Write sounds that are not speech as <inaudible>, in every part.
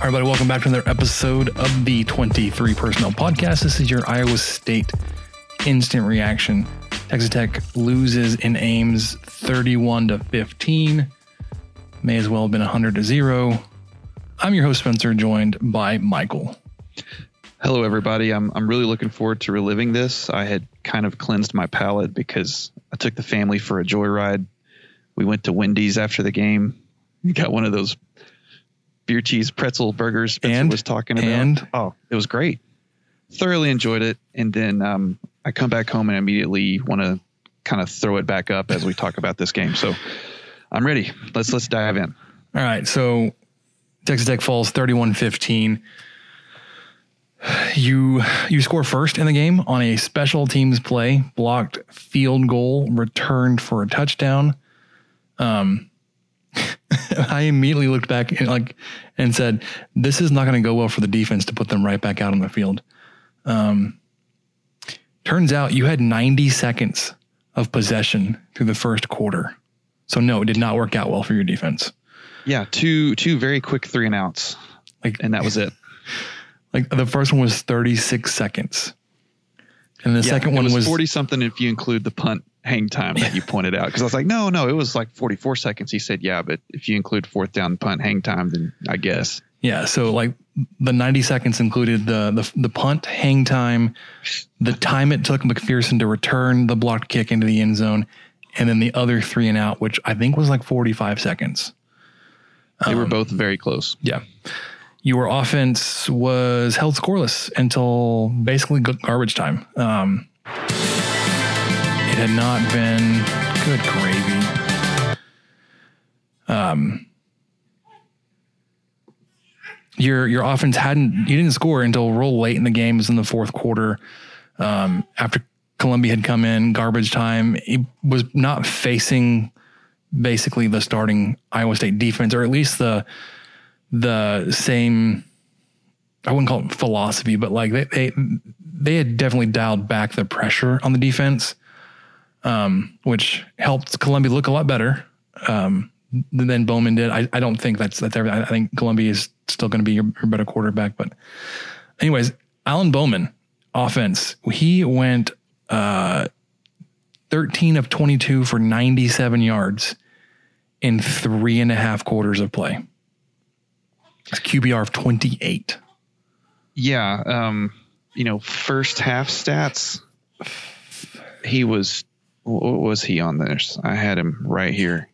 All right, everybody, welcome back to another episode of the 23 Personnel Podcast. This is your Iowa State instant reaction. Texas Tech loses in Ames 31 to 15. May as well have been 100 to 0. I'm your host, Spencer, joined by Michael. Hello, everybody. I'm I'm really looking forward to reliving this. I had kind of cleansed my palate because I took the family for a joyride. We went to Wendy's after the game. Got one of those beer cheese pretzel burgers Spencer And? was talking about. And? oh, it was great. Thoroughly enjoyed it. And then um, I come back home and immediately want to kind of throw it back up as we talk about this game. So I'm ready. Let's let's dive in. All right, so Texas Tech falls 31-15. You you score first in the game on a special teams play, blocked field goal, returned for a touchdown. Um <laughs> I immediately looked back and like and said, "This is not going to go well for the defense to put them right back out on the field." Um, turns out you had 90 seconds of possession through the first quarter, so no, it did not work out well for your defense. Yeah, two two very quick three and outs, Like and that was it. <laughs> Like the first one was 36 seconds. And the Yeah, second one was, was, 40 something if you include the punt hang time that you <laughs> pointed out. Because I was like, no, no, it was like 44 seconds. He said, yeah, but if you include fourth down punt hang time, then I guess. yeah. So like the 90 seconds included the, the, the punt, hang time, the time it took McPhearson to return the blocked kick into the end zone, and then the other three and out, which I think was like 45 seconds. They Um, were both very close. Yeah. Your offense was held scoreless until basically garbage time. Um, had not been good gravy. Um, your your offense hadn't you didn't score until real late in the game, it was in the fourth quarter. Um, after Colombi had come in, garbage time. It was not facing basically the starting Iowa State defense, or at least the the same I wouldn't call it philosophy, but like they they, they had definitely dialed back the pressure on the defense, um, which helped Colombi look a lot better um, than Bowman did. I, I don't think that's everything. I think Colombi is still going to be your, your better quarterback, but anyways, Alan Bowman offense he went uh, 13 of 22 for 97 yards in three and a half quarters of play. It's QBR of 28. Yeah. Um, you know, first half stats, he was, what was he on this? I had him right here.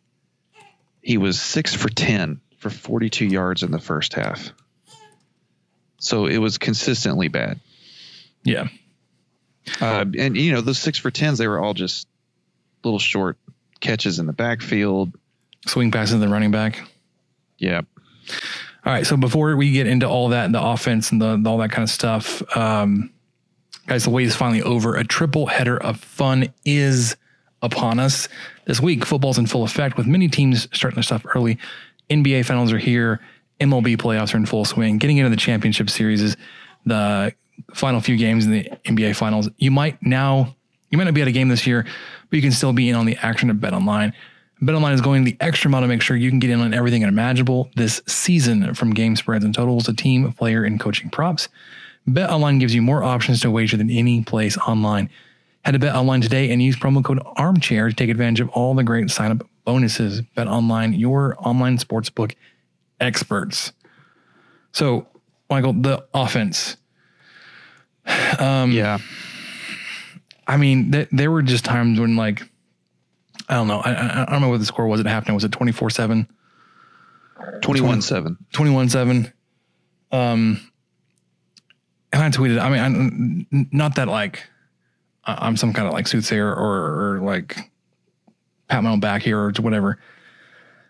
He was six for 10 for 42 yards in the first half. So it was consistently bad. Yeah. Uh, and you know those six for tens, they were all just little short catches in the backfield. Swing passes to the running back. Yeah, All right. So before we get into all that, and the offense and the, all that kind of stuff, um, guys, the wait is finally over. A triple header of fun is upon us this week. Football's in full effect with many teams starting their stuff early. NBA finals are here. MLB playoffs are in full swing. Getting into the championship series is the final few games in the NBA finals. You might now, you might not be at a game this year, but you can still be in on the action at Bet Online. BetOnline is going the extra mile to make sure you can get in on everything imaginable this season, from game spreads and totals to team, player, and coaching props. BetOnline gives you more options to wager than any place online. Head to BetOnline today and use promo code ARMCHAIR to take advantage of all the great sign-up bonuses. BetOnline, your online sportsbook experts. So, Michael, the offense. Um, yeah. I mean, th- there were just times when like, I don't know. I, I, I don't know what the score was at halftime. Was it 24 7? 21 7. 21 7. Um, and I tweeted, I mean, I, not that like I'm some kind of like soothsayer or, or like pat my own back here or whatever.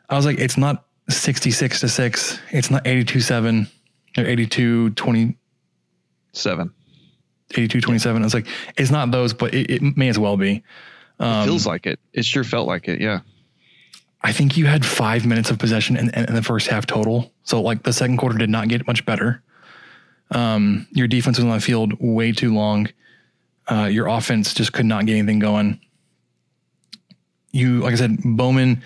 I was like, it's not 66 to 6. It's not 82 7 or 82 20, 7. 82 27. I was like, it's not those, but it, it may as well be. it feels like it. It sure felt like it. Yeah. I think you had five minutes of possession in, in the first half total. So like the second quarter did not get much better. Um, your defense was on the field way too long. Uh, your offense just could not get anything going. You, like I said, Bowman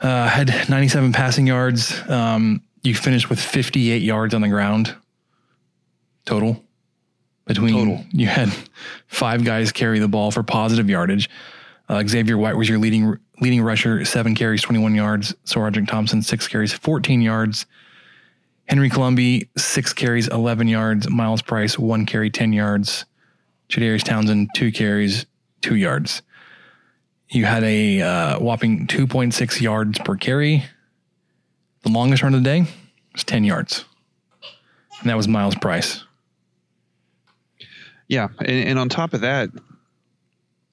uh, had 97 passing yards. Um, you finished with 58 yards on the ground total. Between Total. you had five guys carry the ball for positive yardage. Uh, Xavier White was your leading leading rusher, seven carries, 21 yards. SaRodorick Thompson, six carries, 14 yards. Henry Colombi, six carries, 11 yards. Myles Price, one carry, 10 yards. Chadarius Townsend, two carries, two yards. You had a uh, whopping 2.6 yards per carry. The longest run of the day was 10 yards. And that was Myles Price. Yeah. And, and on top of that,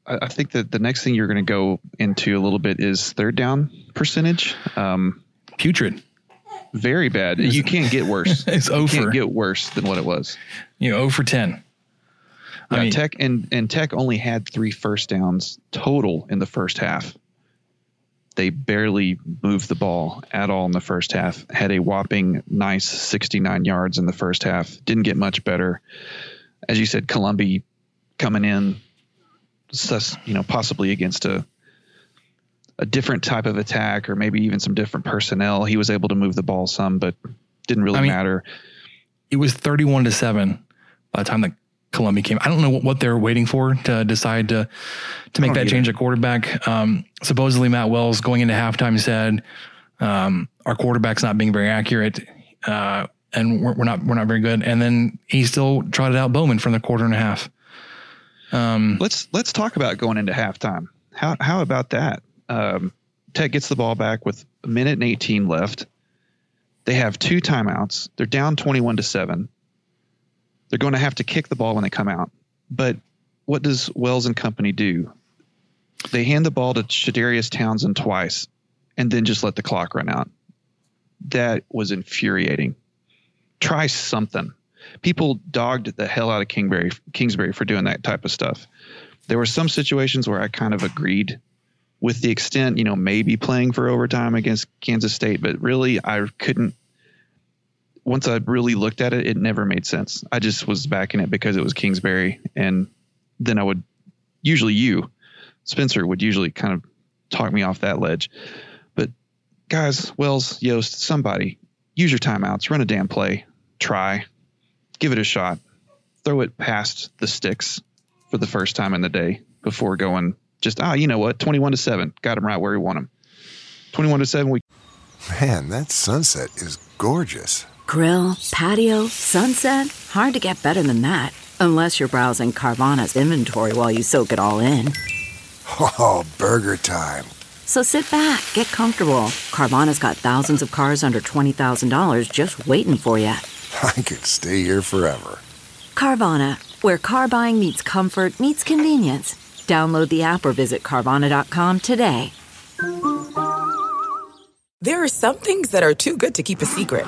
I, I think that the next thing you're going to go into a little bit is third down percentage. Um, Putrid. very bad. You can't get worse. <laughs> It's over. You can't get worse than what it was. You know, 0 for 10. I Yeah, mean- Tech and and Tech only had three first downs total in the first half. They barely moved the ball at all in the first half. Had a whopping nice 69 yards in the first half. Didn't get much better. As you said, Colombi coming in, you know, possibly against a a different type of attack or maybe even some different personnel. He was able to move the ball some, but didn't really I mean, matter. it was 31 to 7 by the time that Colombi came. I don't know what, what they're waiting for to decide to to make that either. change at quarterback. Um, supposedly Matt Wells going into halftime said um, our quarterback's not being very accurate, uh, and we're, we're not we're not very good. And then he still trotted out Bowman from the quarter and a half. Um, Let's let's talk about going into halftime. How how about that? Um, Tech gets the ball back with a minute and 18 left. They have two timeouts. They're down 21 to seven. They're going to have to kick the ball when they come out. But what does Wells and company do? They hand the ball to Chadarius Townsend twice, and then just let the clock run out. That was infuriating. Try something people dogged the hell out of Kingsbury, Kingsbury for doing that type of stuff. There were some situations where I kind of agreed with the extent, you know, maybe playing for overtime against Kansas State, but really I couldn't. Once I really looked at it, it never made sense. I just was backing it because it was Kingsbury, and then I would usually you, Spencer, would usually kind of talk me off that ledge. But guys, Wells, Yost, somebody, use your timeouts, run a damn play, try, give it a shot, throw it past the sticks for the first time in the day before going just ah, you know what, twenty-one to seven, got him right where we want him. Twenty-one to seven, we Man, that sunset is gorgeous. Grill, patio, sunset. Hard to get better than that. Unless you're browsing Carvana's inventory while you soak it all in. Oh, burger time. So sit back, get comfortable. Carvana's got thousands of cars under $20,000 just waiting for you. <laughs> I could stay here forever. Carvana, where car buying meets comfort, meets convenience. Download the app or visit Carvana.com today. There are some things that are too good to keep a secret.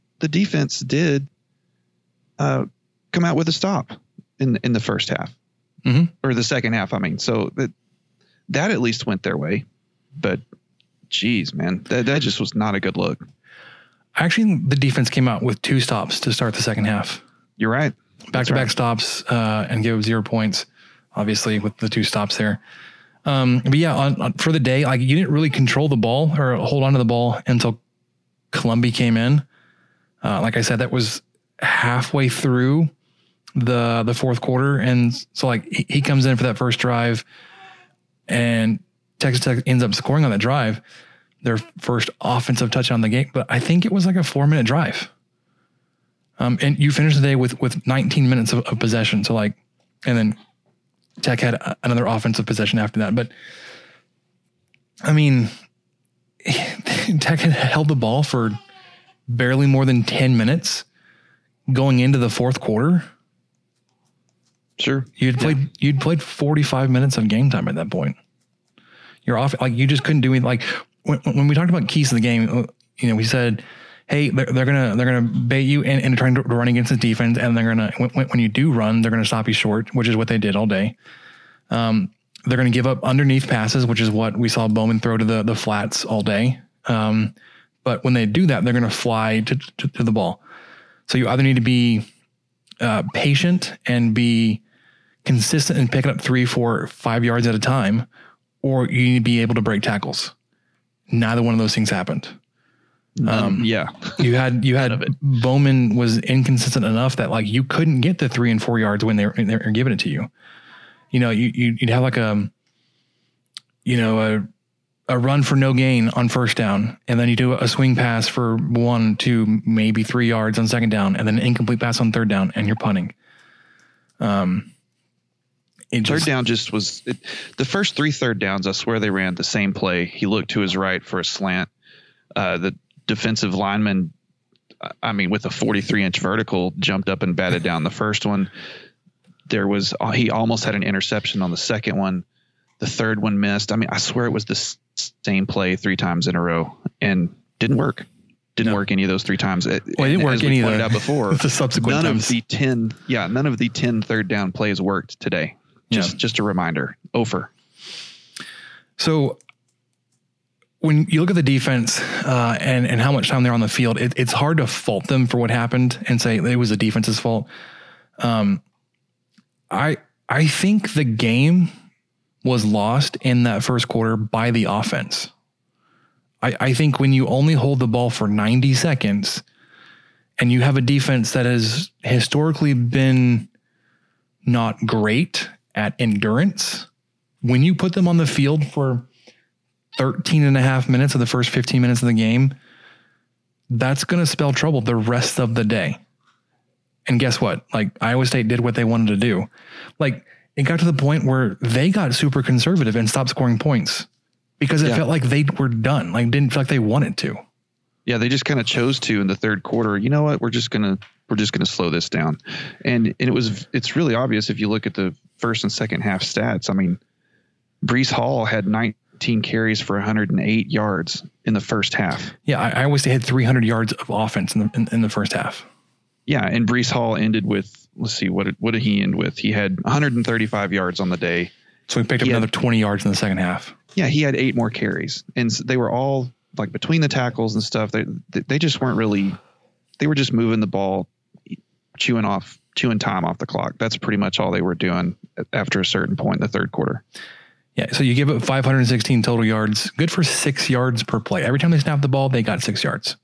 the defense did uh, come out with a stop in in the first half Mhm. or the second half. I mean, so that that at least went their way. But geez, man, that that just was not a good look. actually, the defense came out with two stops to start the second half. You're right. back to back stops uh, and give zero points. obviously with the two stops there. Um, but yeah, on, on, for the day, like you didn't really control the ball or hold on to the ball until Colombi came in. Uh, like I said, that was halfway through the the fourth quarter, and so like he, he comes in for that first drive, and Texas Tech ends up scoring on that drive, their first offensive touchdown in the game. But I think it was like a four minute drive. Um, and you finished the day with with 19 minutes of, of possession. So like, and then Tech had another offensive possession after that. But I mean, <laughs> Tech had held the ball for barely more than 10 minutes going into the fourth quarter. Sure. You'd played yeah. you'd played 45 minutes of game time at that point. You're off like you just couldn't do anything. Like when, when we talked about keys to the game, uh, you know, we said, "Hey, they're, they're gonna they're gonna bait you and, and trying to run against the defense, and they're gonna when, when you do run, they're gonna stop you short, which is what they did all day. Um, they're gonna give up underneath passes, which is what we saw Bowman throw to the the flats all day. Um, but when they do that, they're gonna fly to, to, to the ball. So you either need to be uh, patient and be consistent in picking up three, four, five yards at a time, or you need to be able to break tackles. Neither one of those things happened. Um, yeah, <laughs> you had you had Bowman was inconsistent enough that like you couldn't get the three and four yards when they're they were giving it to you. You know, you you'd have like a, you know, a a run for no gain on first down, and then you do a swing pass for one, two, maybe three yards on second down, and then an incomplete pass on third down, and you're punting. Um, third just, down just was it, the first three third downs. I swear they ran the same play. He looked to his right for a slant. Uh, the defensive lineman, I mean, with a 43 inch vertical, jumped up and batted down the first one. There was he almost had an interception on the second one. The third one missed. I mean, I swear it was the same play three times in a row and didn't work. Didn't no. work any of those three times. Well, it didn't work any of out before. <laughs> the subsequent none times. of the ten, yeah, none of the 10 third down plays worked today. Just, yeah. just a reminder. Over. So when you look at the defense uh, and and how much time they're on the field, it, it's hard to fault them for what happened and say it was the defense's fault. Um, I I think the game was lost in that first quarter by the offense. I, I think when you only hold the ball for 90 seconds and you have a defense that has historically been not great at endurance, when you put them on the field for 13 and a half minutes of the first 15 minutes of the game, that's going to spell trouble the rest of the day. And guess what? Like Iowa State did what they wanted to do. Like it got to the point where they got super conservative and stopped scoring points because it yeah. felt like they were done. Like didn't feel like they wanted to. Yeah, they just kind of chose to in the third quarter. You know what? We're just gonna we're just gonna slow this down, and and it was it's really obvious if you look at the first and second half stats. I mean, Breece Hall had 19 carries for 108 yards in the first half. Yeah, I, I always had 300 yards of offense in the in, in the first half. Yeah, and Breece Hall ended with let's see what did, what did he end with? He had 135 yards on the day. So he picked up he another had, 20 yards in the second half. Yeah, he had eight more carries, and they were all like between the tackles and stuff. They they just weren't really. They were just moving the ball, chewing off chewing time off the clock. That's pretty much all they were doing after a certain point in the third quarter. Yeah, so you give up 516 total yards, good for six yards per play. Every time they snapped the ball, they got six yards,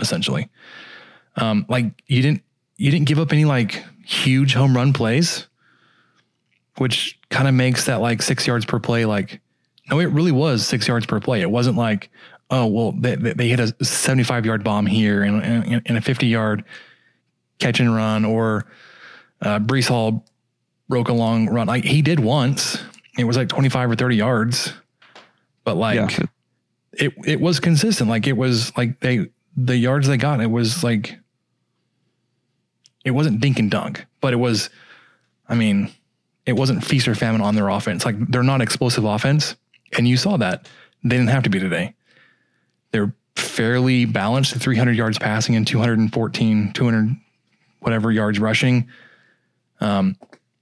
essentially. Um, like you didn't you didn't give up any like huge home run plays, which kind of makes that like six yards per play like no, it really was six yards per play. It wasn't like, oh well, they, they hit a 75 yard bomb here and, and, and a 50 yard catch and run, or uh, Breece Hall broke a long run. Like he did once. It was like 25 or 30 yards, but like yeah. it it was consistent. Like it was like they the yards they got. It was like it wasn't dink and dunk, but it was, I mean, it wasn't feast or famine on their offense. Like they're not explosive offense. And you saw that. They didn't have to be today. They're fairly balanced 300 yards passing and 214, 200 whatever yards rushing. Um,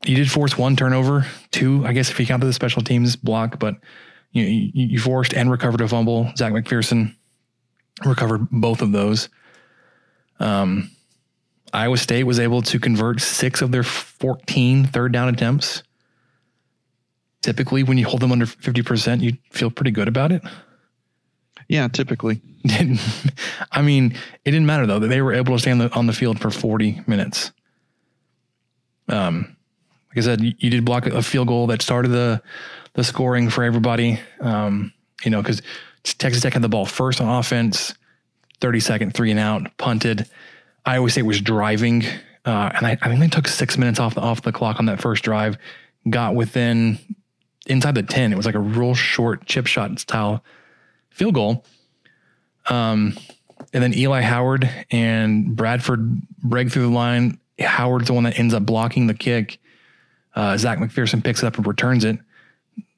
you did force one turnover, two, I guess, if you count the special teams block, but you, you, you forced and recovered a fumble. Zech McPhearson recovered both of those. Um, Iowa State was able to convert six of their 14 third down attempts. typically when you hold them under 50%, you feel pretty good about it. Yeah, typically. <laughs> I mean, it didn't matter though that they were able to stay on the on the field for 40 minutes. Um, like I said, you, you did block a field goal that started the the scoring for everybody. Um, you know, because Texas Tech had the ball first on offense, 30 second three and out, punted. I always say it was driving, uh, and I, I think they took six minutes off the off the clock on that first drive. Got within inside the 10. It was like a real short chip shot style field goal. Um, and then Eli Howard and Bradford break through the line. Howard's the one that ends up blocking the kick. Uh, Zech McPhearson picks it up and returns it,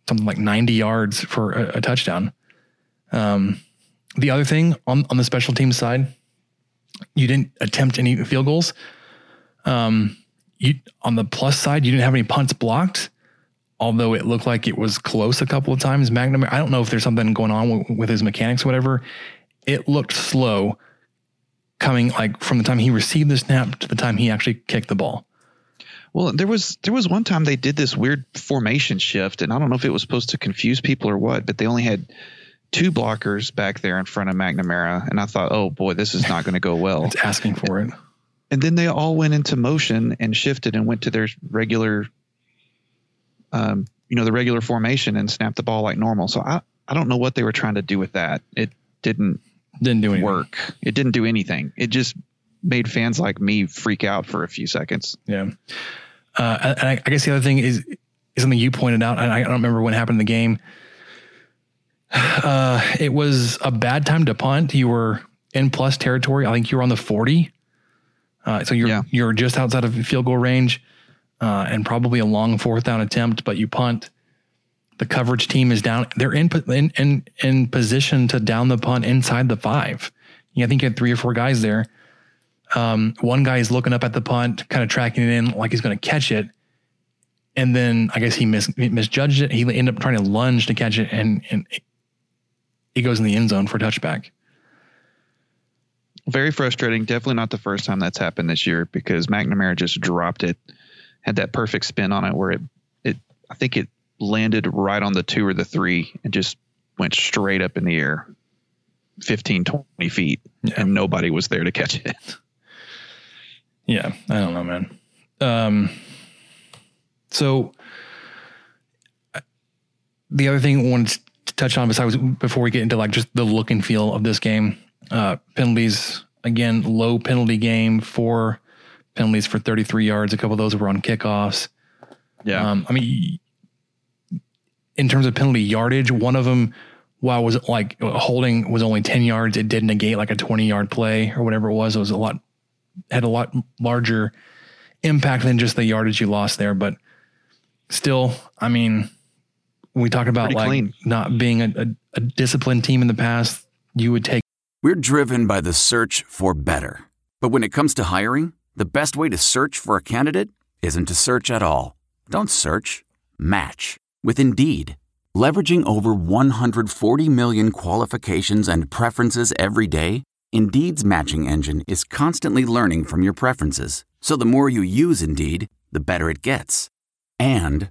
something like 90 yards for a, a touchdown. Um, the other thing on, on the special teams side, you didn't attempt any field goals. Um, you on the plus side, you didn't have any punts blocked, although it looked like it was close a couple of times. McNamara, I don't know if there's something going on with, with his mechanics, or whatever. It looked slow coming like from the time he received the snap to the time he actually kicked the ball. Well, there was there was one time they did this weird formation shift, and I don't know if it was supposed to confuse people or what, but they only had two blockers back there in front of McNamara, and I thought, oh boy, this is not going to go well. it's asking for it. And then they all went into motion and shifted and went to their regular, um, you know, the regular formation and snapped the ball like normal. So I I don't know what they were trying to do with that. It didn't didn't do anything. work. It didn't do anything. It just made fans like me freak out for a few seconds. Yeah. Uh, and I, I, guess the other thing is, is something you pointed out, and I don't remember when happened in the game. <sighs> Uh, it was a bad time to punt. You were in plus territory. I think you were on the 40. Uh, so you're, yeah. you're just outside of field goal range, uh, and probably a long fourth down attempt, but you punt. The coverage team is down. They're in, in, in, in position to down the punt inside the five. Yeah, I think you had three or four guys there. Um, one guy is looking up at the punt, kind of tracking it in like he's going to catch it. And then I guess he mis- misjudged it. He ended up trying to lunge to catch it, and, and he goes in the end zone for a touchback. Very frustrating. Definitely not the first time that's happened this year because McNamara just dropped it, had that perfect spin on it where it, it I think it landed right on the two or the three and just went straight up in the air 15, 20 feet, yeah. and nobody was there to catch it. Yeah, I don't know, man. Um, so the other thing I wanted to touch on besides before we get into like just the look and feel of this game, uh, penalties again, low penalty game, four penalties for 33 yards. A couple of those were on kickoffs. Yeah. Um, I mean, in terms of penalty yardage, one of them, while it was like holding was only 10 yards, it did negate like a 20 yard play or whatever it was. It was a lot had a lot larger impact than just the yardage you lost there. But still, I mean, we talk about Pretty like clean. not being a, a, a disciplined team in the past. You would take. We're driven by the search for better. But when it comes to hiring, the best way to search for a candidate isn't to search at all. Don't search, match with Indeed. Leveraging over 140 million qualifications and preferences every day, Indeed's matching engine is constantly learning from your preferences. So the more you use Indeed, the better it gets. And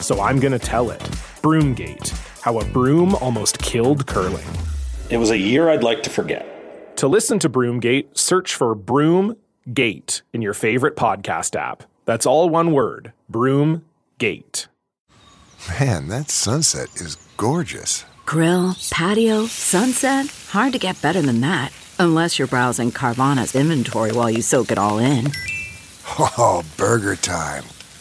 so I'm going to tell it. Broomgate How a Broom Almost Killed Curling. It was a year I'd like to forget. To listen to Broomgate, search for Broomgate in your favorite podcast app. That's all one word Broomgate. Man, that sunset is gorgeous. Grill, patio, sunset. Hard to get better than that. Unless you're browsing Carvana's inventory while you soak it all in. <laughs> Oh, burger time.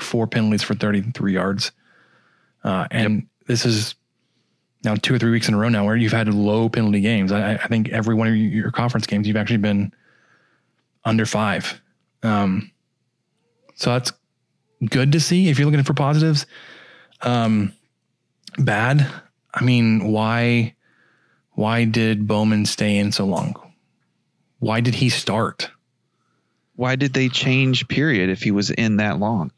Four penalties for 33 yards. Uh, and this is now two or three weeks in a row now where you've had low penalty games. I, I think every one of your conference games, you've actually been under five. Um, so that's good to see if you're looking for positives. Um, bad. I mean, why, why did Bowman stay in so long? Why did he start? Why did they change period if he was in that long?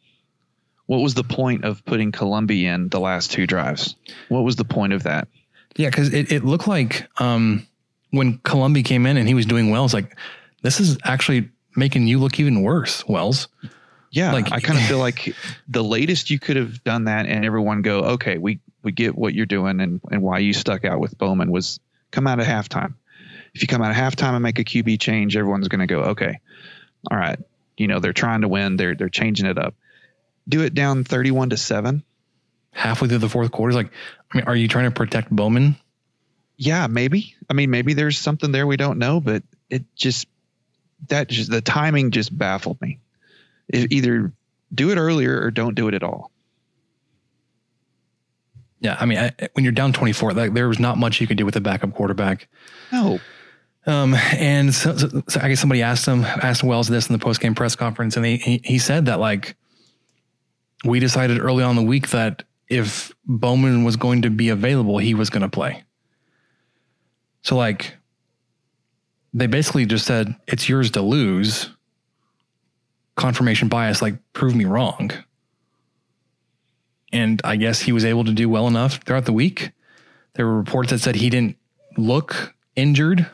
What was the point of putting Colombi in the last two drives? What was the point of that? Yeah, because it, it looked like um, when Colombi came in and he was doing well, it's like this is actually making you look even worse, Wells. Yeah, like I kind of <laughs> feel like the latest you could have done that, and everyone go, okay, we we get what you're doing and and why you stuck out with Bowman was come out of halftime. If you come out of halftime and make a QB change, everyone's going to go, okay, all right, you know they're trying to win, they're they're changing it up. Do it down thirty-one to seven, halfway through the fourth quarter. Like, I mean, are you trying to protect Bowman? Yeah, maybe. I mean, maybe there's something there we don't know, but it just that just the timing just baffled me. It, either do it earlier or don't do it at all. Yeah, I mean, I, when you're down 24, like there was not much you could do with a backup quarterback. No. Um, and so, so, so I guess somebody asked him, asked Wells this in the post game press conference, and he, he he said that like we decided early on the week that if Bowman was going to be available, he was going to play. So like they basically just said it's yours to lose. Confirmation bias, like prove me wrong. And I guess he was able to do well enough throughout the week. There were reports that said he didn't look injured.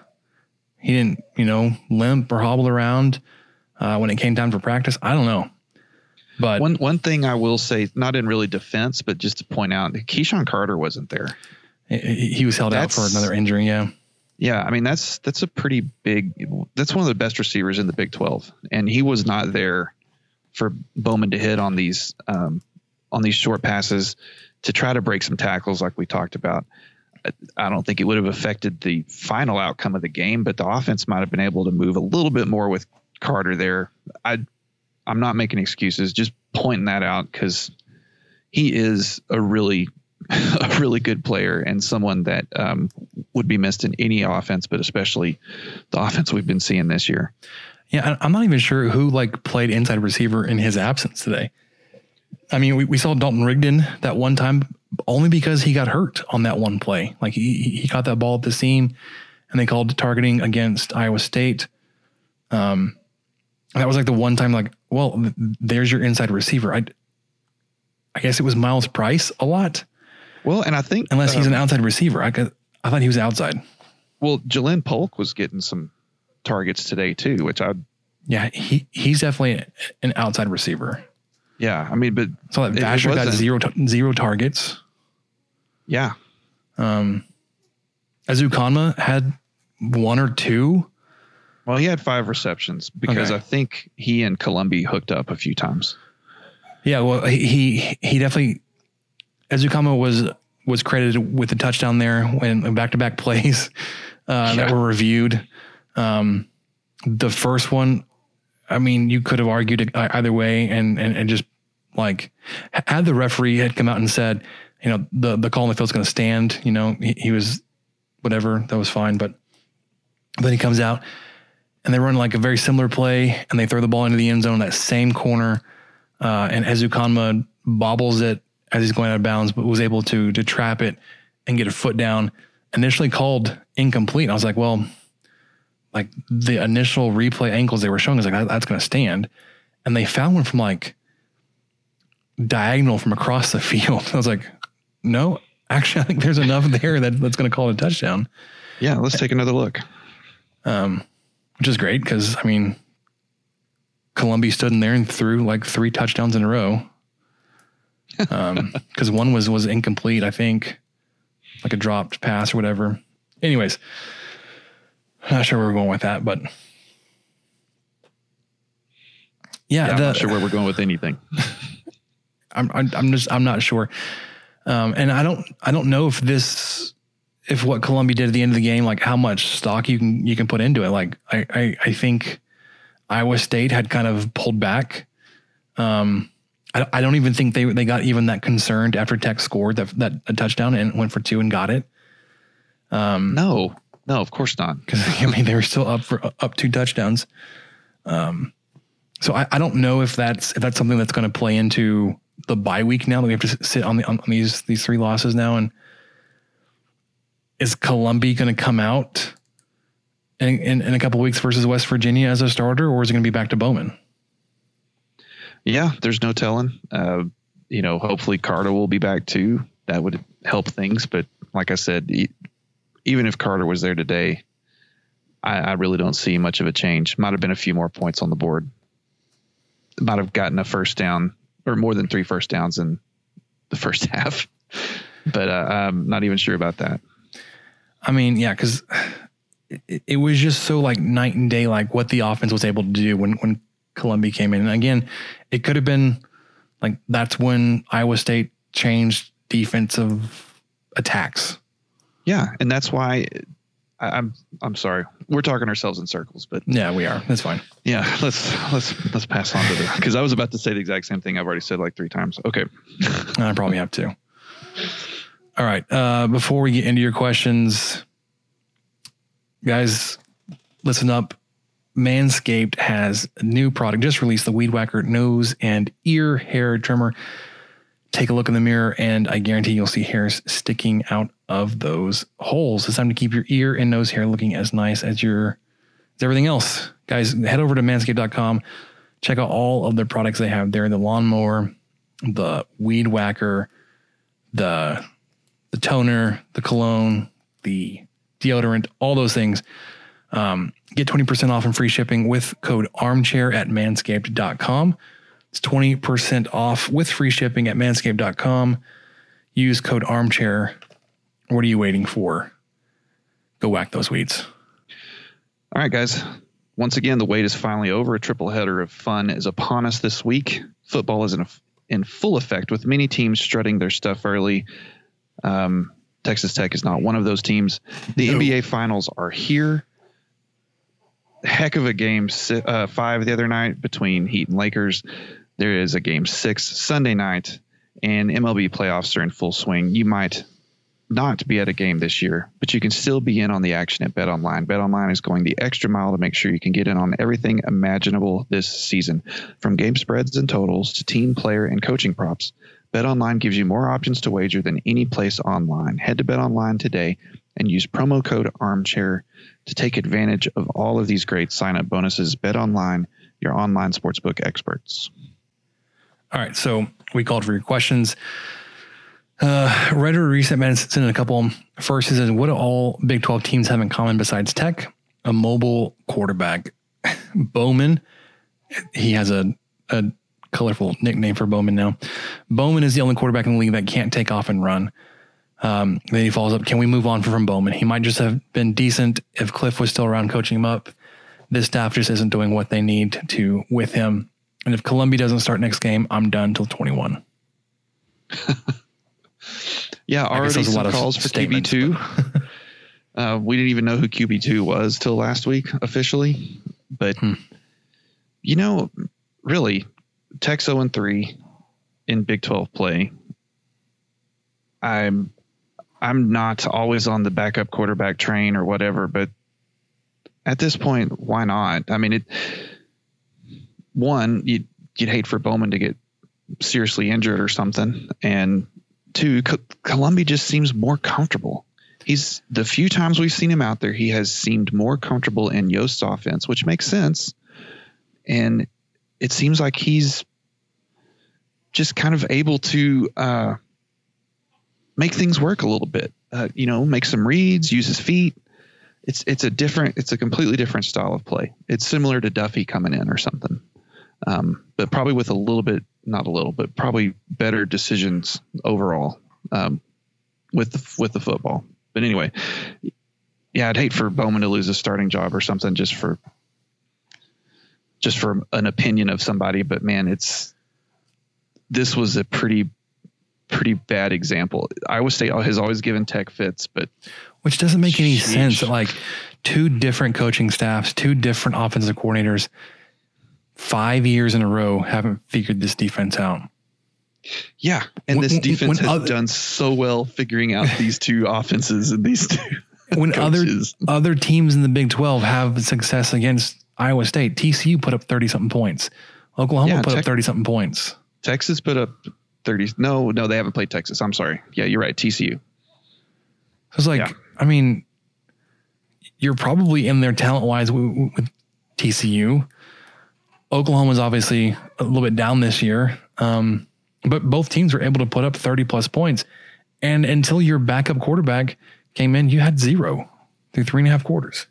He didn't, you know, limp or hobble around uh, when it came time for practice. I don't know. But one one thing I will say, not in really defense, but just to point out, KeSean Carter wasn't there. He was held that's, out for another injury. Yeah. Yeah, I mean that's that's a pretty big. That's one of the best receivers in the Big Twelve, and he was not there for Bowman to hit on these um, on these short passes to try to break some tackles, like we talked about. I don't think it would have affected the final outcome of the game, but the offense might have been able to move a little bit more with Carter there. I, I'm not making excuses, just pointing that out because he is a really <laughs> a really good player and someone that um, would be missed in any offense, but especially the offense we've been seeing this year. Yeah, I'm not even sure who like played inside receiver in his absence today. I mean, we, we saw Dalton Rigdon that one time only because he got hurt on that one play. Like he he caught that ball at the seam, and they called targeting against Iowa State. Um, that was like the one time, like, well, there's your inside receiver. I, I guess it was Myles Price a lot. Well, and I think unless he's an um, outside receiver, I could, I thought he was outside. Well, Jalen Polk was getting some targets today too, which I. Yeah, he he's definitely an outside receiver. Yeah, I mean, but so that Vasher got zero zero targets. Yeah. Um, Ezukanma had one or two. Well, he had five receptions because okay. I think he and Colombi hooked up a few times. Yeah, well, he he definitely Ezukanma was was credited with the touchdown there when back to back plays uh, yeah. that were reviewed. Um, the first one, I mean, you could have argued it either way, and and, and just like had the referee had come out and said, you know, the the call on the field's going to stand. You know, he, he was whatever that was fine, but then he comes out and they run like a very similar play and they throw the ball into the end zone that same corner. Uh, and Ezukanma bobbles it as he's going out of bounds, but was able to to trap it and get a foot down. Initially called incomplete. I was like, well, like the initial replay angles they were showing is like that, that's going to stand, and they found one from like diagonal from across the <laughs> field. I was like, no, actually, I think there's enough there that that's going to call it a touchdown. Yeah, let's take another look. Um, which is great because I mean, Colombi stood in there and threw like three touchdowns in a row. <laughs> Um, because one was was incomplete, I think, like a dropped pass or whatever. Anyways, not sure where we're going with that, but yeah, yeah the, I'm not sure where we're going with anything. <laughs> I'm, I'm, I'm just I'm not sure, um, and I don't I don't know if this if what Colombi did at the end of the game, like how much stock you can you can put into it. Like I I, I think Iowa State had kind of pulled back. Um, I, I don't even think they they got even that concerned after Tech scored that that a touchdown and went for two and got it. Um, no, no, of course not. <laughs> Because I mean they were still up for up two touchdowns. Um, so I, I don't know if that's if that's something that's going to play into the bye week now that we have to sit on the on, on these these three losses now and is Colombi going to come out in, in, in a couple weeks versus West Virginia as a starter, or is it going to be back to Bowman? Yeah, there's no telling. Uh, you know, hopefully Carter will be back too. That would help things. But like I said, even if Carter was there today, I, I really don't see much of a change. Might have been a few more points on the board. Might have gotten a first down or more than three first downs in the first <laughs> half. But uh, I'm not even sure about that. I mean, yeah, because it, it, was just so like night and day, like what the offense was able to do when when Colombi came in. And again, it could have been like that's when Iowa State changed defensive attacks. Yeah, and that's why I, am I'm sorry. We're talking ourselves in circles, but yeah, we are. That's fine. Yeah, let's let's let's pass on to the because I was about to say the exact same thing I've already said like three times. Okay, I probably have to. All right. Uh, before we get into your questions, guys, listen up. Manscaped has a new product just released the Weed Whacker nose and ear hair trimmer. Take a look in the mirror, and I guarantee you'll see hairs sticking out of those holes. It's time to keep your ear and nose hair looking as nice as your as everything else. Guys, head over to manscaped.com. Check out all of the products they have there the lawnmower, the weed whacker, the the toner, the cologne, the deodorant, all those things. Um, get 20% off and free shipping with code armchair at manscaped.com. It's 20% off with free shipping at manscaped.com. Use code armchair. What are you waiting for? Go whack those weeds. All right, guys. Once again, the wait is finally over. A triple header of fun is upon us this week. Football is in, in full effect with many teams strutting their stuff early um, Texas Tech is not one of those teams. The no. NBA Finals are here. Heck of a game uh, five the other night between Heat and Lakers. There is a game six Sunday night, and MLB playoffs are in full swing. You might not be at a game this year, but you can still be in on the action at Bet Online. Bet Online is going the extra mile to make sure you can get in on everything imaginable this season, from game spreads and totals to team, player, and coaching props. BetOnline gives you more options to wager than any place online. Head to BetOnline today and use promo code ARMCHAIR to take advantage of all of these great sign-up bonuses. BetOnline, your online sportsbook experts. All right, so we called for your questions. Uh, Redder Reset Man sent in a couple. First, says, "What do all Big Twelve teams have in common besides Tech? A mobile quarterback. <laughs> Bowman, he has a a colorful nickname for Bowman now. Bowman is the only quarterback in the league that can't take off and run. Um, then he follows up. Can we move on from Bowman? He might just have been decent if Cliff was still around coaching him up. This staff just isn't doing what they need to with him. And if Colombi doesn't start next game, I'm done till 21. <laughs> yeah, already some calls for QB two. <laughs> <laughs> uh, we didn't even know who QB two was till last week officially, but hmm. you know, really, Tech 0 and three in Big 12 play. I'm I'm not always on the backup quarterback train or whatever, but at this point, why not? I mean, it. One, you'd you'd hate for Bowman to get seriously injured or something, and two, Colombi just seems more comfortable. He's the few times we've seen him out there, he has seemed more comfortable in Yost's offense, which makes sense, and it seems like he's just kind of able to uh, make things work a little bit. Uh, you know, make some reads, use his feet. It's it's a different, it's a completely different style of play. It's similar to Duffey coming in or something, um, but probably with a little bit, not a little, but probably better decisions overall um, with the with the football. But anyway, yeah, I'd hate for Bowman to lose a starting job or something just for just for an opinion of somebody. But man, it's this was a pretty pretty bad example. Iowa State has always given Tech fits, but which doesn't make any sheesh. sense. Like two different coaching staffs, two different offensive coordinators, five years in a row haven't figured this defense out. Yeah, and this defense has other, done so well figuring out these two offenses and these two. <laughs> when coaches. other other teams in the Big Twelve have success against Iowa State, TCU put up thirty something points. Oklahoma yeah, put up thirty something points. Texas put up 30. No, no, they haven't played Texas. I'm sorry. Yeah, you're right. TCU. So it's like, yeah. I mean, you're probably in there talent wise with, with TCU. Oklahoma's obviously a little bit down this year. Um, but both teams were able to put up 30 plus points. And until your backup quarterback came in, you had zero through three and a half quarters.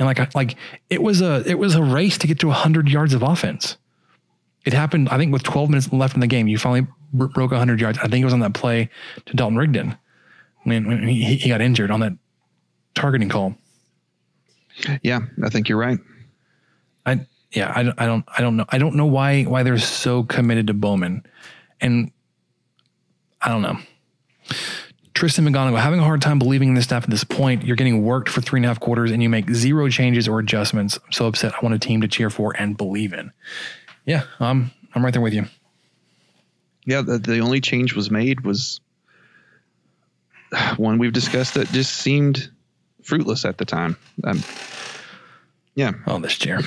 And like, like it was a, it was a race to get to hundred yards of offense. It happened, I think, with 12 minutes left in the game. You finally b- broke 100 yards. I think it was on that play to Dalton Rigdon when, when he, he got injured on that targeting call. Yeah, I think you're right. I yeah, I, I don't I don't know I don't know why why they're so committed to Bowman, and I don't know. Tristan McGonigal having a hard time believing in this staff at this point. You're getting worked for three and a half quarters, and you make zero changes or adjustments. I'm so upset. I want a team to cheer for and believe in. Yeah, I'm I'm right there with you. Yeah, the, the only change was made was one we've discussed that just seemed fruitless at the time. Um, yeah. Oh, this chair.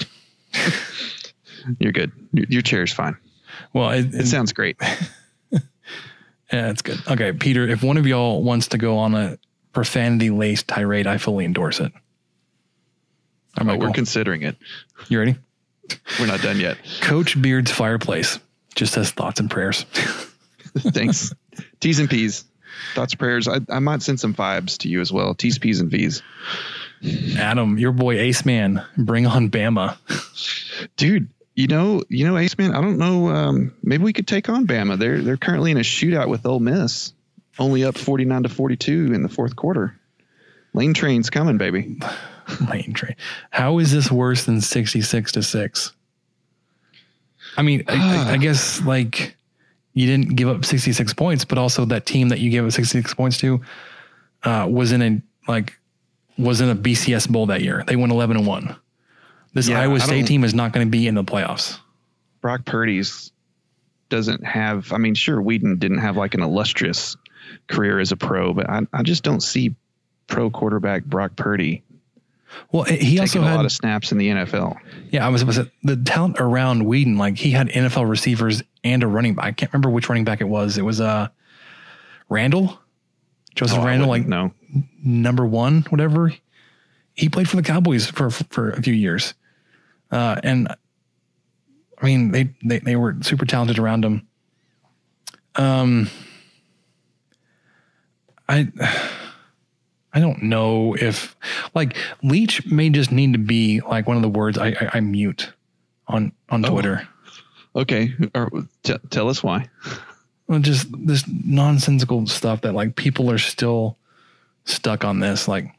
<laughs> You're good. Your, your chair's fine. Well, it, it sounds great. <laughs> yeah, it's good. Okay, Peter, if one of y'all wants to go on a profanity laced tirade, I fully endorse it. I'm oh, we're considering it. You ready? We're not done yet. <laughs> Coach Beard's fireplace just says thoughts and prayers. <laughs> Thanks. T's and P's. Thoughts and prayers. I, I might send some vibes to you as well. T's, P's, and V's. Adam, your boy Ace Man, bring on Bama. Dude, you know, you know, Ace Man, I don't know. Um, maybe we could take on Bama. They're they're currently in a shootout with Ole Miss, only up forty nine to forty two in the fourth quarter. Lane train's coming, baby. <sighs> lane train. How is this worse than 66 to 6? I mean, I, I, <sighs> guess like you didn't give up 66 points, but also that team that you gave up 66 points to uh, was in a like was in a BCS bowl that year. They went 11 and 1. This yeah, Iowa State team is not going to be in the playoffs. Brock Purdy's doesn't have I mean, sure, Weeden didn't have like an illustrious career as a pro, but I, I just don't see pro quarterback Brock Purdy well, he also had a lot of snaps in the NFL. Yeah, I was, was the talent around Weeden. Like he had NFL receivers and a running back. I can't remember which running back it was. It was uh Randle, Joseph oh, Randle, like no number one, whatever. He played for the Cowboys for for a few years, uh, and I mean they, they they were super talented around him. Um, I. <sighs> I don't know if like Leach may just need to be like one of the words I I, I mute on on oh. Twitter. Okay, or, t- tell us why. Well, just this nonsensical stuff that like people are still stuck on this. Like,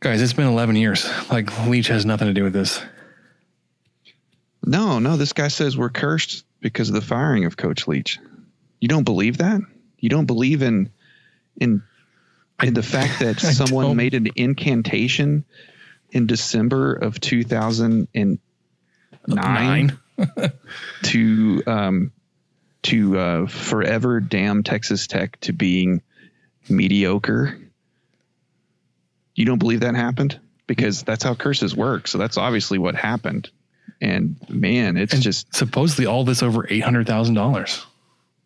guys, it's been 11 years. Like, Leach has nothing to do with this. No, no, this guy says we're cursed because of the firing of Coach Leach. You don't believe that? You don't believe in in in the fact that <laughs> I someone don't. made an incantation in December of 2009 Nine. <laughs> to um to uh forever damn Texas Tech to being mediocre. You don't believe that happened? Because that's how curses work. So that's obviously what happened. And man, it's And just supposedly all this over $800,000.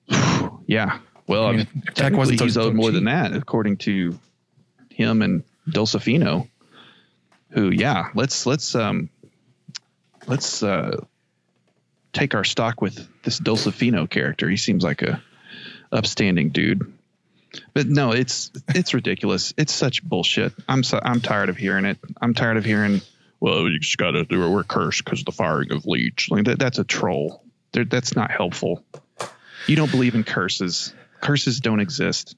<sighs> Yeah. Well, I mean, I if Tech technically wasn't he's so owed more cheap. than that, according to him and Dulcifino. Who, yeah, let's let's um let's uh take our stock with this Dulcifino character. He seems like a upstanding dude. But no, it's it's ridiculous. It's such bullshit. I'm so, I'm tired of hearing it. I'm tired of hearing. Well, you just got to do it. We're cursed because of the firing of Leach. Like that, that's a troll. They're, that's not helpful. You don't believe in curses. Curses don't exist.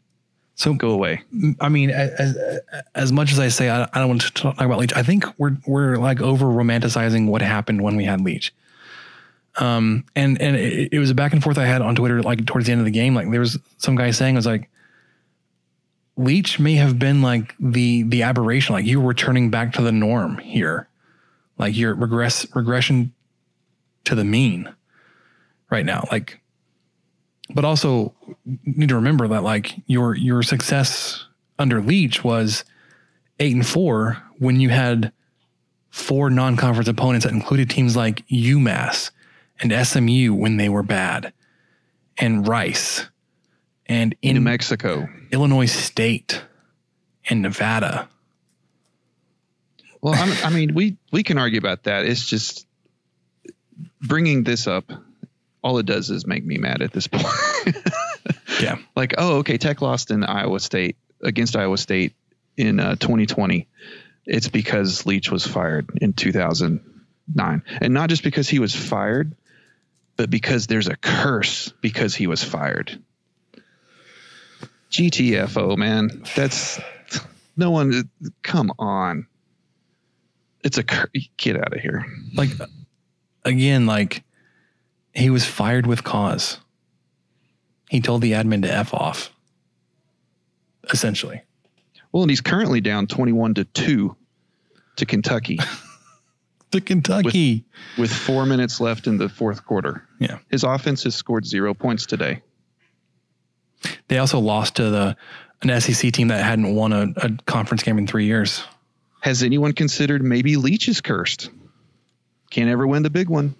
So go away. I mean, as, as much as I say I, I don't want to talk about Leach, I think we're we're like over romanticizing what happened when we had Leach. Um, and and it, it was a back and forth I had on Twitter, like towards the end of the game. Like there was some guy saying, "I was like, Leach may have been like the the aberration, like you were returning back to the norm here, like your regress regression to the mean right now, like." But also need to remember that like your your success under Leach was eight and four when you had four non-conference opponents that included teams like UMass and SMU when they were bad, and Rice, and in New Mexico, Illinois State, and Nevada. Well, I'm, I mean, we we can argue about that. It's just bringing this up. All it does is make me mad at this point. <laughs> yeah. Like, oh, okay, Tech lost in Iowa State against Iowa State in uh, 2020. It's because Leach was fired in 2009, and not just because he was fired, but because there's a curse because he was fired. GTFO, man. That's no one. Come on. It's a get out of here. Like again, like he was fired with cause. He told the admin to f off. Essentially. Well, and he's currently down 21 to 2 to Kentucky. <laughs> to Kentucky. With, with four minutes left in the fourth quarter. Yeah. His offense has scored zero points today. They also lost to the an SEC team that hadn't won a, a conference game in three years. Has anyone considered maybe Leach is cursed? Can't ever win the big one.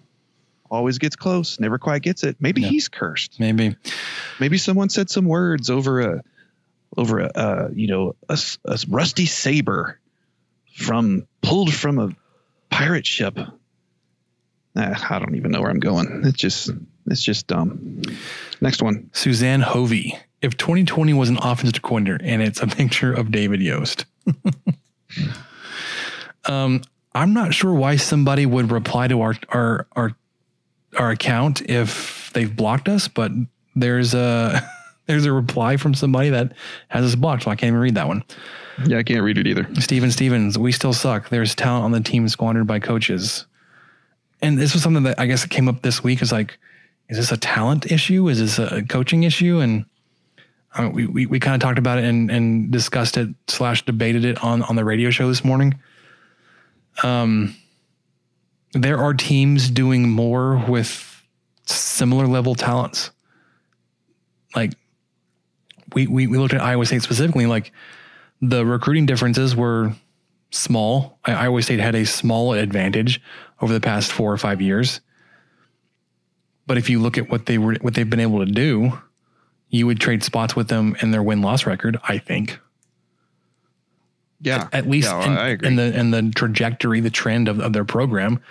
Always gets close, never quite gets it. Maybe Yeah. he's cursed. Maybe. Maybe someone said some words over a over a uh, you know a rusty saber from pulled from a pirate ship. I don't even know where I'm going. It's just it's just dumb. Next one. Suzanne Hovey. If 2020 was an offensive coordinator and it's a <laughs> picture of David Yost. <laughs> um, I'm not sure why somebody would reply to our our our our account if they've blocked us, but there's a <laughs> there's a reply from somebody that has us blocked, so I can't even read that one. Yeah, I can't read it either. Steven Stevens, we still suck. There's talent on the team squandered by coaches. And this was something that I guess came up this week is like, is this a talent issue? Is this a coaching issue? And mean, we, we, we kind of talked about it and, and discussed it slash debated it on, on the radio show this morning. Um, there are teams doing more with similar level talents. Like we, we, we looked at Iowa State specifically, like the recruiting differences were small. Iowa State had a small advantage over the past four or five years. But if you look at what they were, what they've been able to do, you would trade spots with them in their win loss record. I think Yeah, at least Yeah, in, in the in the trajectory, the trend of, of their program.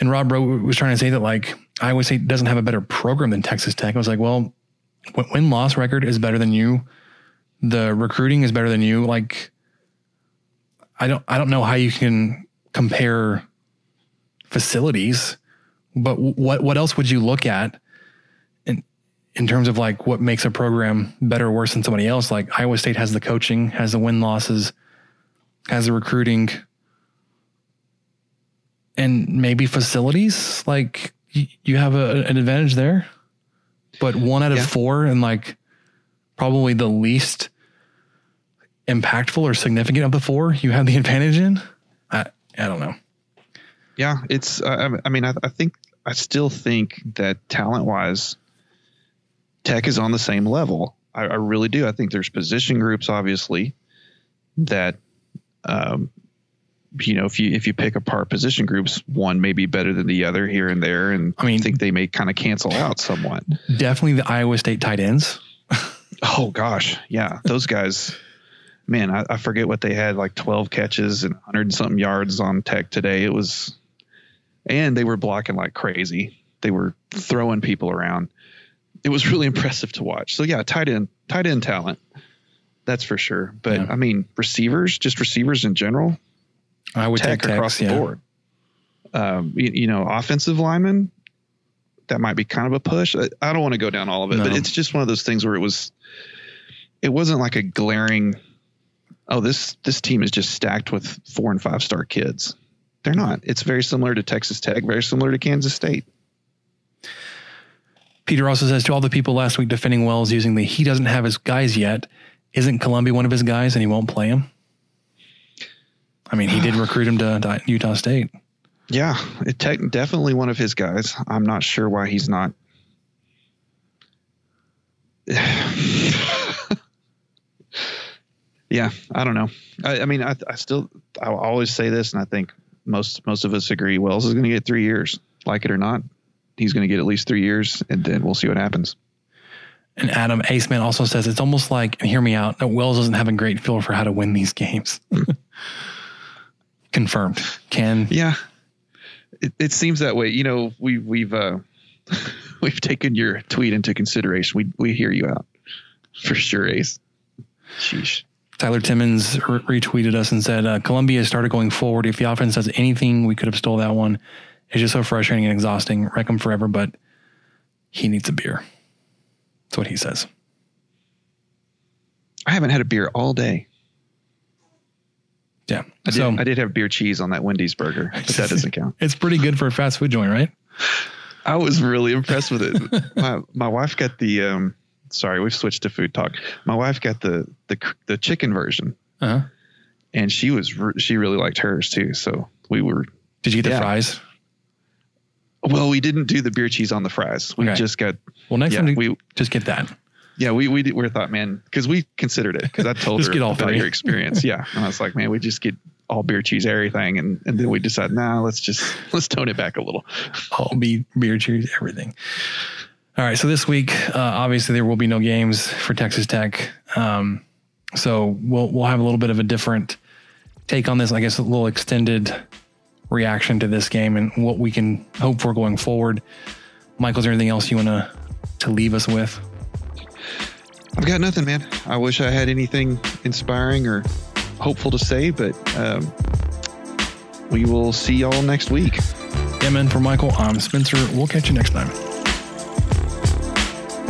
And Rob Rowe was trying to say that like Iowa State doesn't have a better program than Texas Tech. I was like, well, win loss record is better than you. The recruiting is better than you. Like, I don't I don't know how you can compare facilities But what what else would you look at in in terms of like what makes a program better or worse than somebody else? Like Iowa State has the coaching, has the win losses, has the recruiting, and maybe facilities. Like you have a, an advantage there. But one out of Yeah. four, and like probably the least impactful or significant of the four, you have the advantage in. I I don't know. Yeah, it's. Uh, I mean, I, I think I still think that talent wise, Tech is on the same level. I, I really do. I think there's position groups, obviously, that, um, you know, if you if you pick apart position groups, one may be better than the other here and there, and I mean, think they may kind of cancel out somewhat. Definitely the Iowa State tight ends. Oh gosh, yeah, those guys. Man, I, I forget what they had like 12 catches and 100 and something yards on Tech today. It was, and they were blocking like crazy. They were throwing people around. It was really <laughs> impressive to watch. So yeah, tight end, tight end talent, that's for sure. But I mean, receivers, just receivers in general, I would Tech take across the yeah. board. Um, you, you know, offensive linemen, that might be kind of a push. I, I don't want to go down all of it, but it's just one of those things where it was, it wasn't like a glaring, oh, this this team is just stacked with four and five star kids. They're not. It's very similar to Texas Tech, very similar to Kansas State. Peter also says to all the people last week defending Wells using the he doesn't have his guys yet. Isn't Colombi one of his guys and he won't play him? I mean, he did <sighs> recruit him to, to Utah State. Yeah, it tech, definitely one of his guys. I'm not sure why he's not. <sighs> yeah, I don't know. I, I mean, I, I still, I always say this, and I think most most of us agree. Wells is going to get three years, like it or not. He's going to get at least three years, and then we'll see what happens. And Adam Aceman also says it's almost like, hear me out, that Wells doesn't have a great feel for how to win these games. <laughs> Confirmed. Can Yeah, it, it seems that way. You know, we we've uh, <laughs> we've taken your tweet into consideration. We we hear you out for sure, Ace. Sheesh. Tyler Timmons re- retweeted us and said, uh, Colombi started going forward. If the offense does anything, we could have stole that one. It's just so frustrating and exhausting. Wreck him forever, but he needs a beer. That's what he says. I haven't had a beer all day. Yeah. I did, So- I did have beer cheese on that Wendy's burger, but that doesn't count. <laughs> It's pretty good for a fast food joint, right? I was really impressed with it. <laughs> my my wife got the um sorry, we've switched to food talk. My wife got the the the chicken version. Uh-huh. And she was she really liked hers too. So we were Did you get the fries? Well, we didn't do the beer cheese on the fries. We Okay. just got Well, next yeah, time we just get that. yeah, we we did, we thought, man, because we considered it because I <laughs> told her get all about three. your experience. Yeah, and I was like, man, we just get all beer, cheese, everything, and and then we decided, nah, let's just <laughs> let's tone it back a little. all be beer cheese, everything. All right. So this week, uh, obviously there will be no games for Texas Tech. Um, so we'll we'll have a little bit of a different take on this. I guess a little extended reaction to this game and what we can hope for going forward. Michael, is there anything else you want to to leave us with? I've got nothing, man. I wish I had anything inspiring or hopeful to say, but um, we will see y'all next week. Yeah, man. For Michael, I'm Spencer. We'll catch you next time.